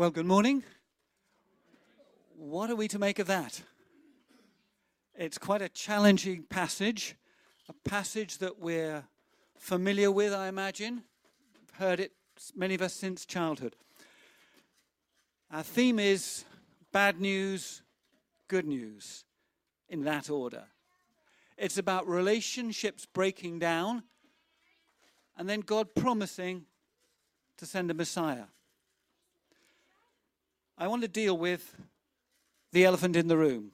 Well, good morning. What are we to make of that? It's quite a challenging passage, a passage that we're familiar with, I imagine. Heard it, many of us, since childhood. Our theme is bad news, good news, in that order. It's about relationships breaking down and then God promising to send a Messiah. I want to deal with the elephant in the room.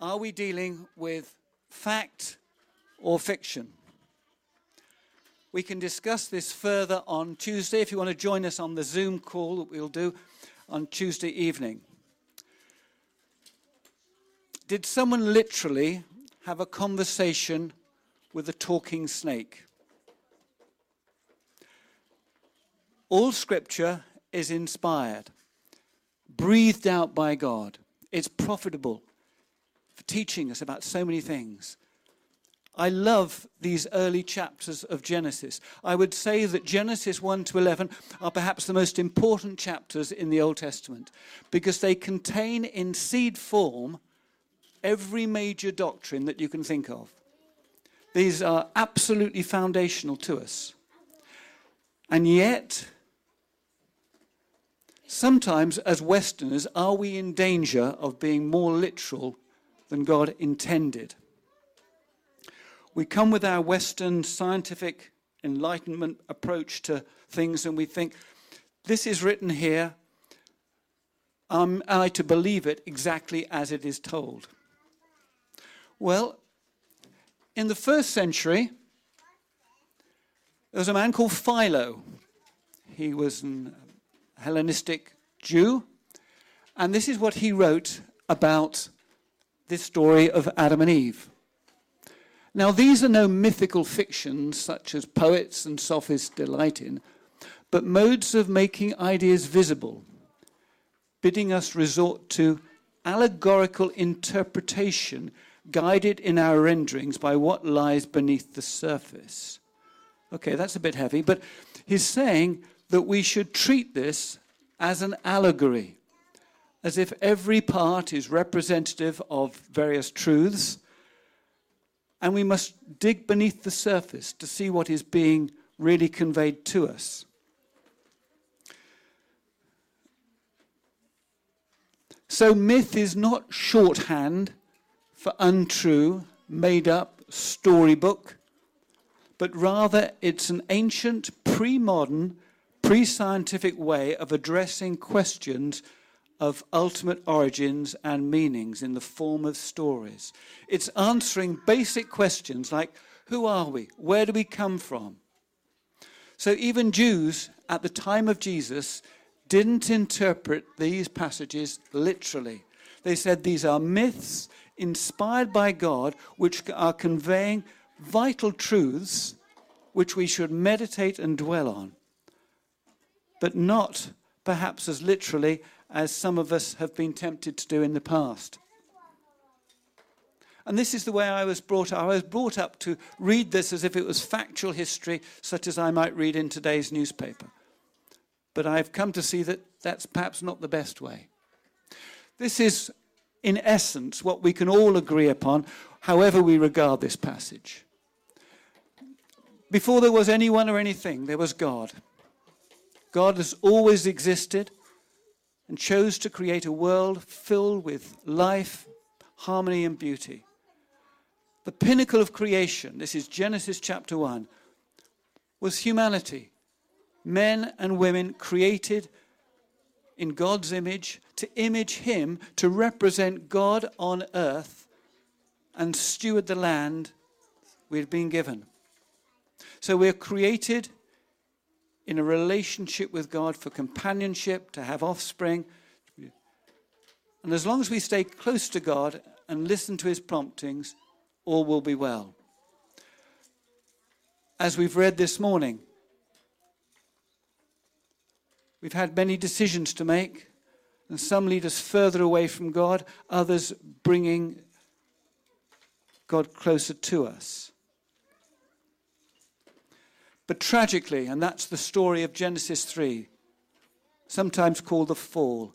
Are we dealing with fact or fiction? We can discuss this further on Tuesday if you want to join us on the Zoom call that we'll do on Tuesday evening. Did someone literally have a conversation with a talking snake? All scripture is inspired, breathed out by God. It's profitable for teaching us about so many things. I love these early chapters of Genesis. I would say that Genesis 1 to 11 are perhaps the most important chapters in the Old Testament because they contain in seed form every major doctrine that you can think of. These are absolutely foundational to us. And yet, Sometimes, as Westerners, are we in danger of being more literal than God intended? We come with our Western scientific enlightenment approach to things and we think, this is written here. Am I to believe it exactly as it is told? Well, in the first century, there was a man called Philo. He was an Hellenistic Jew. And this is what he wrote about this story of Adam and Eve. Now, these are no mythical fictions such as poets and sophists delight in, but modes of making ideas visible, bidding us resort to allegorical interpretation guided in our renderings by what lies beneath the surface. Okay, that's a bit heavy, but he's saying that we should treat this as an allegory, as if every part is representative of various truths, and we must dig beneath the surface to see what is being really conveyed to us. So, myth is not shorthand for untrue, made up storybook, but rather it's an ancient, pre modern, pre scientific way of addressing questions of ultimate origins and meanings in the form of stories. It's answering basic questions like who are we? Where do we come from? So even Jews at the time of Jesus didn't interpret these passages literally. They said these are myths inspired by God which are conveying vital truths which we should meditate and dwell on but not perhaps as literally as some of us have been tempted to do in the past. And this is the way I was brought up. I was brought up to read this as if it was factual history, such as I might read in today's newspaper. But I've come to see that that's perhaps not the best way. This is, in essence, what we can all agree upon, however we regard this passage. Before there was anyone or anything, there was God. God has always existed and chose to create a world filled with life, harmony, and beauty. The pinnacle of creation, this is Genesis chapter 1, was humanity. Men and women created in God's image to image Him, to represent God on earth and steward the land we had been given. So we're created in a relationship with God for companionship, to have offspring. And as long as we stay close to God and listen to his promptings, all will be well. As we've read this morning, we've had many decisions to make, and some lead us further away from God, others bringing God closer to us. But tragically, and that's the story of Genesis 3, sometimes called the fall.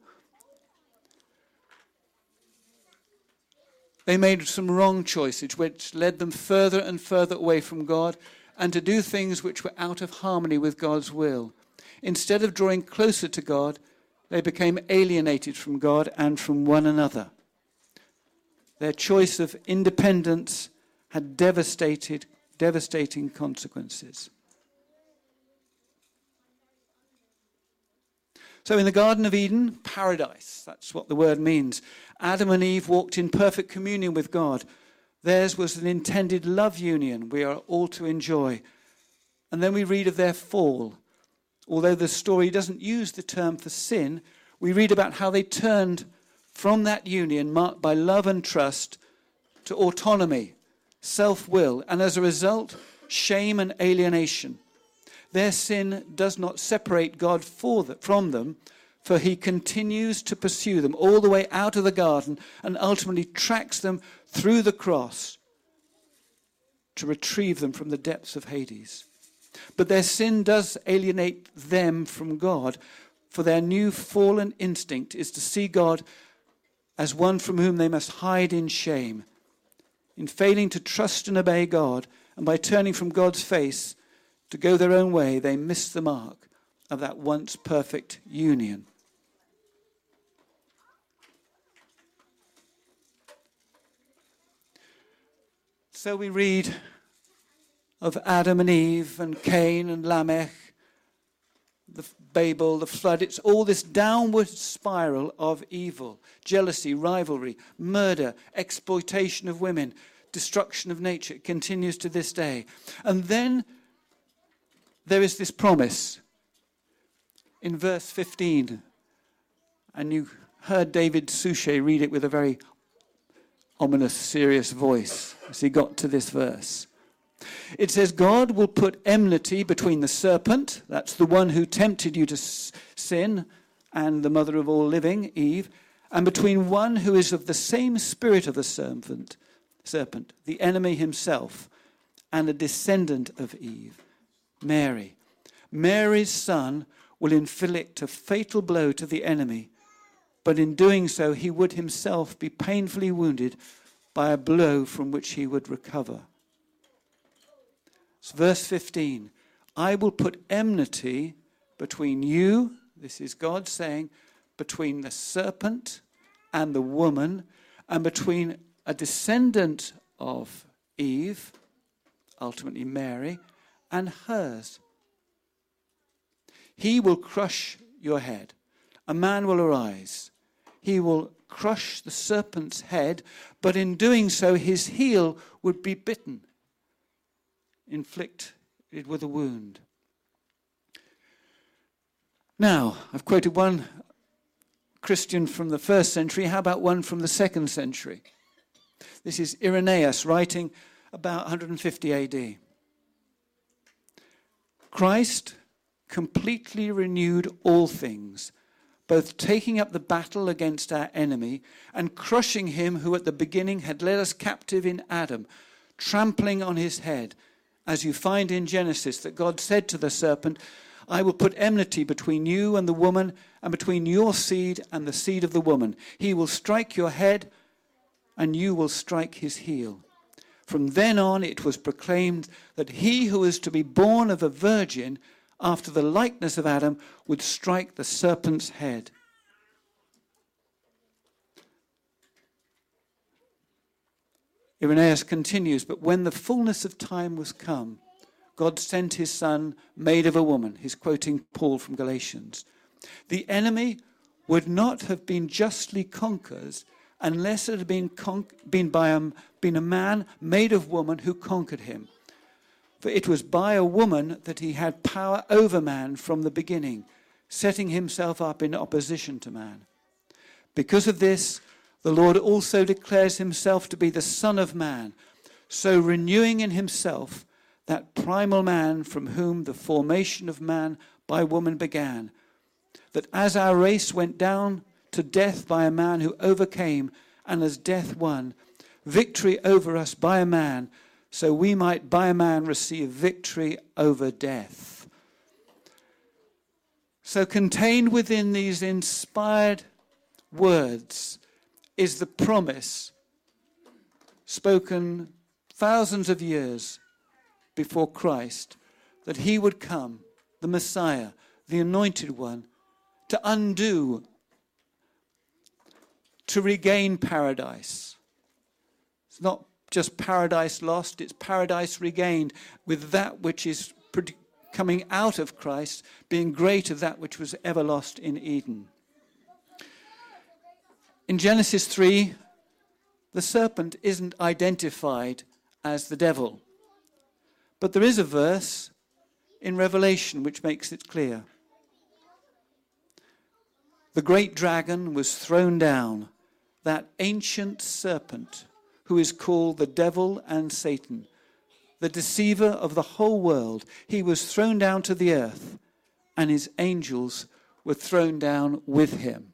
They made some wrong choices, which led them further and further away from God and to do things which were out of harmony with God's will. Instead of drawing closer to God, they became alienated from God and from one another. Their choice of independence had devastated, devastating consequences. So, in the Garden of Eden, paradise, that's what the word means. Adam and Eve walked in perfect communion with God. Theirs was an intended love union we are all to enjoy. And then we read of their fall. Although the story doesn't use the term for sin, we read about how they turned from that union marked by love and trust to autonomy, self will, and as a result, shame and alienation. Their sin does not separate God the, from them, for he continues to pursue them all the way out of the garden and ultimately tracks them through the cross to retrieve them from the depths of Hades. But their sin does alienate them from God, for their new fallen instinct is to see God as one from whom they must hide in shame. In failing to trust and obey God, and by turning from God's face, to go their own way, they miss the mark of that once perfect union. So we read of Adam and Eve and Cain and Lamech, the Babel, the flood. It's all this downward spiral of evil jealousy, rivalry, murder, exploitation of women, destruction of nature. It continues to this day. And then there is this promise in verse 15, and you heard David Suchet read it with a very ominous, serious voice as he got to this verse. It says, God will put enmity between the serpent, that's the one who tempted you to sin, and the mother of all living, Eve, and between one who is of the same spirit of the serpent, serpent, the enemy himself, and a descendant of Eve. Mary. Mary's son will inflict a fatal blow to the enemy, but in doing so, he would himself be painfully wounded by a blow from which he would recover. It's verse 15 I will put enmity between you, this is God saying, between the serpent and the woman, and between a descendant of Eve, ultimately Mary, and hers. He will crush your head. A man will arise. He will crush the serpent's head, but in doing so, his heel would be bitten, inflicted with a wound. Now, I've quoted one Christian from the first century. How about one from the second century? This is Irenaeus writing about 150 AD. Christ completely renewed all things, both taking up the battle against our enemy and crushing him who at the beginning had led us captive in Adam, trampling on his head, as you find in Genesis that God said to the serpent, I will put enmity between you and the woman, and between your seed and the seed of the woman. He will strike your head, and you will strike his heel. From then on, it was proclaimed that he who was to be born of a virgin after the likeness of Adam would strike the serpent's head. Irenaeus continues, but when the fullness of time was come, God sent his son, made of a woman. He's quoting Paul from Galatians. The enemy would not have been justly conquered unless it had been, con- been, by a, been a man made of woman who conquered him. For it was by a woman that he had power over man from the beginning, setting himself up in opposition to man. Because of this, the Lord also declares himself to be the Son of Man, so renewing in himself that primal man from whom the formation of man by woman began, that as our race went down to death by a man who overcame, and as death won, victory over us by a man, so we might by a man receive victory over death. So, contained within these inspired words is the promise spoken thousands of years before Christ that he would come, the Messiah, the anointed one, to undo, to regain paradise. It's not just paradise lost, it's paradise regained with that which is coming out of Christ being greater than that which was ever lost in Eden. In Genesis 3, the serpent isn't identified as the devil. But there is a verse in Revelation which makes it clear. The great dragon was thrown down, that ancient serpent who is called the devil and Satan, the deceiver of the whole world. He was thrown down to the earth, and his angels were thrown down with him.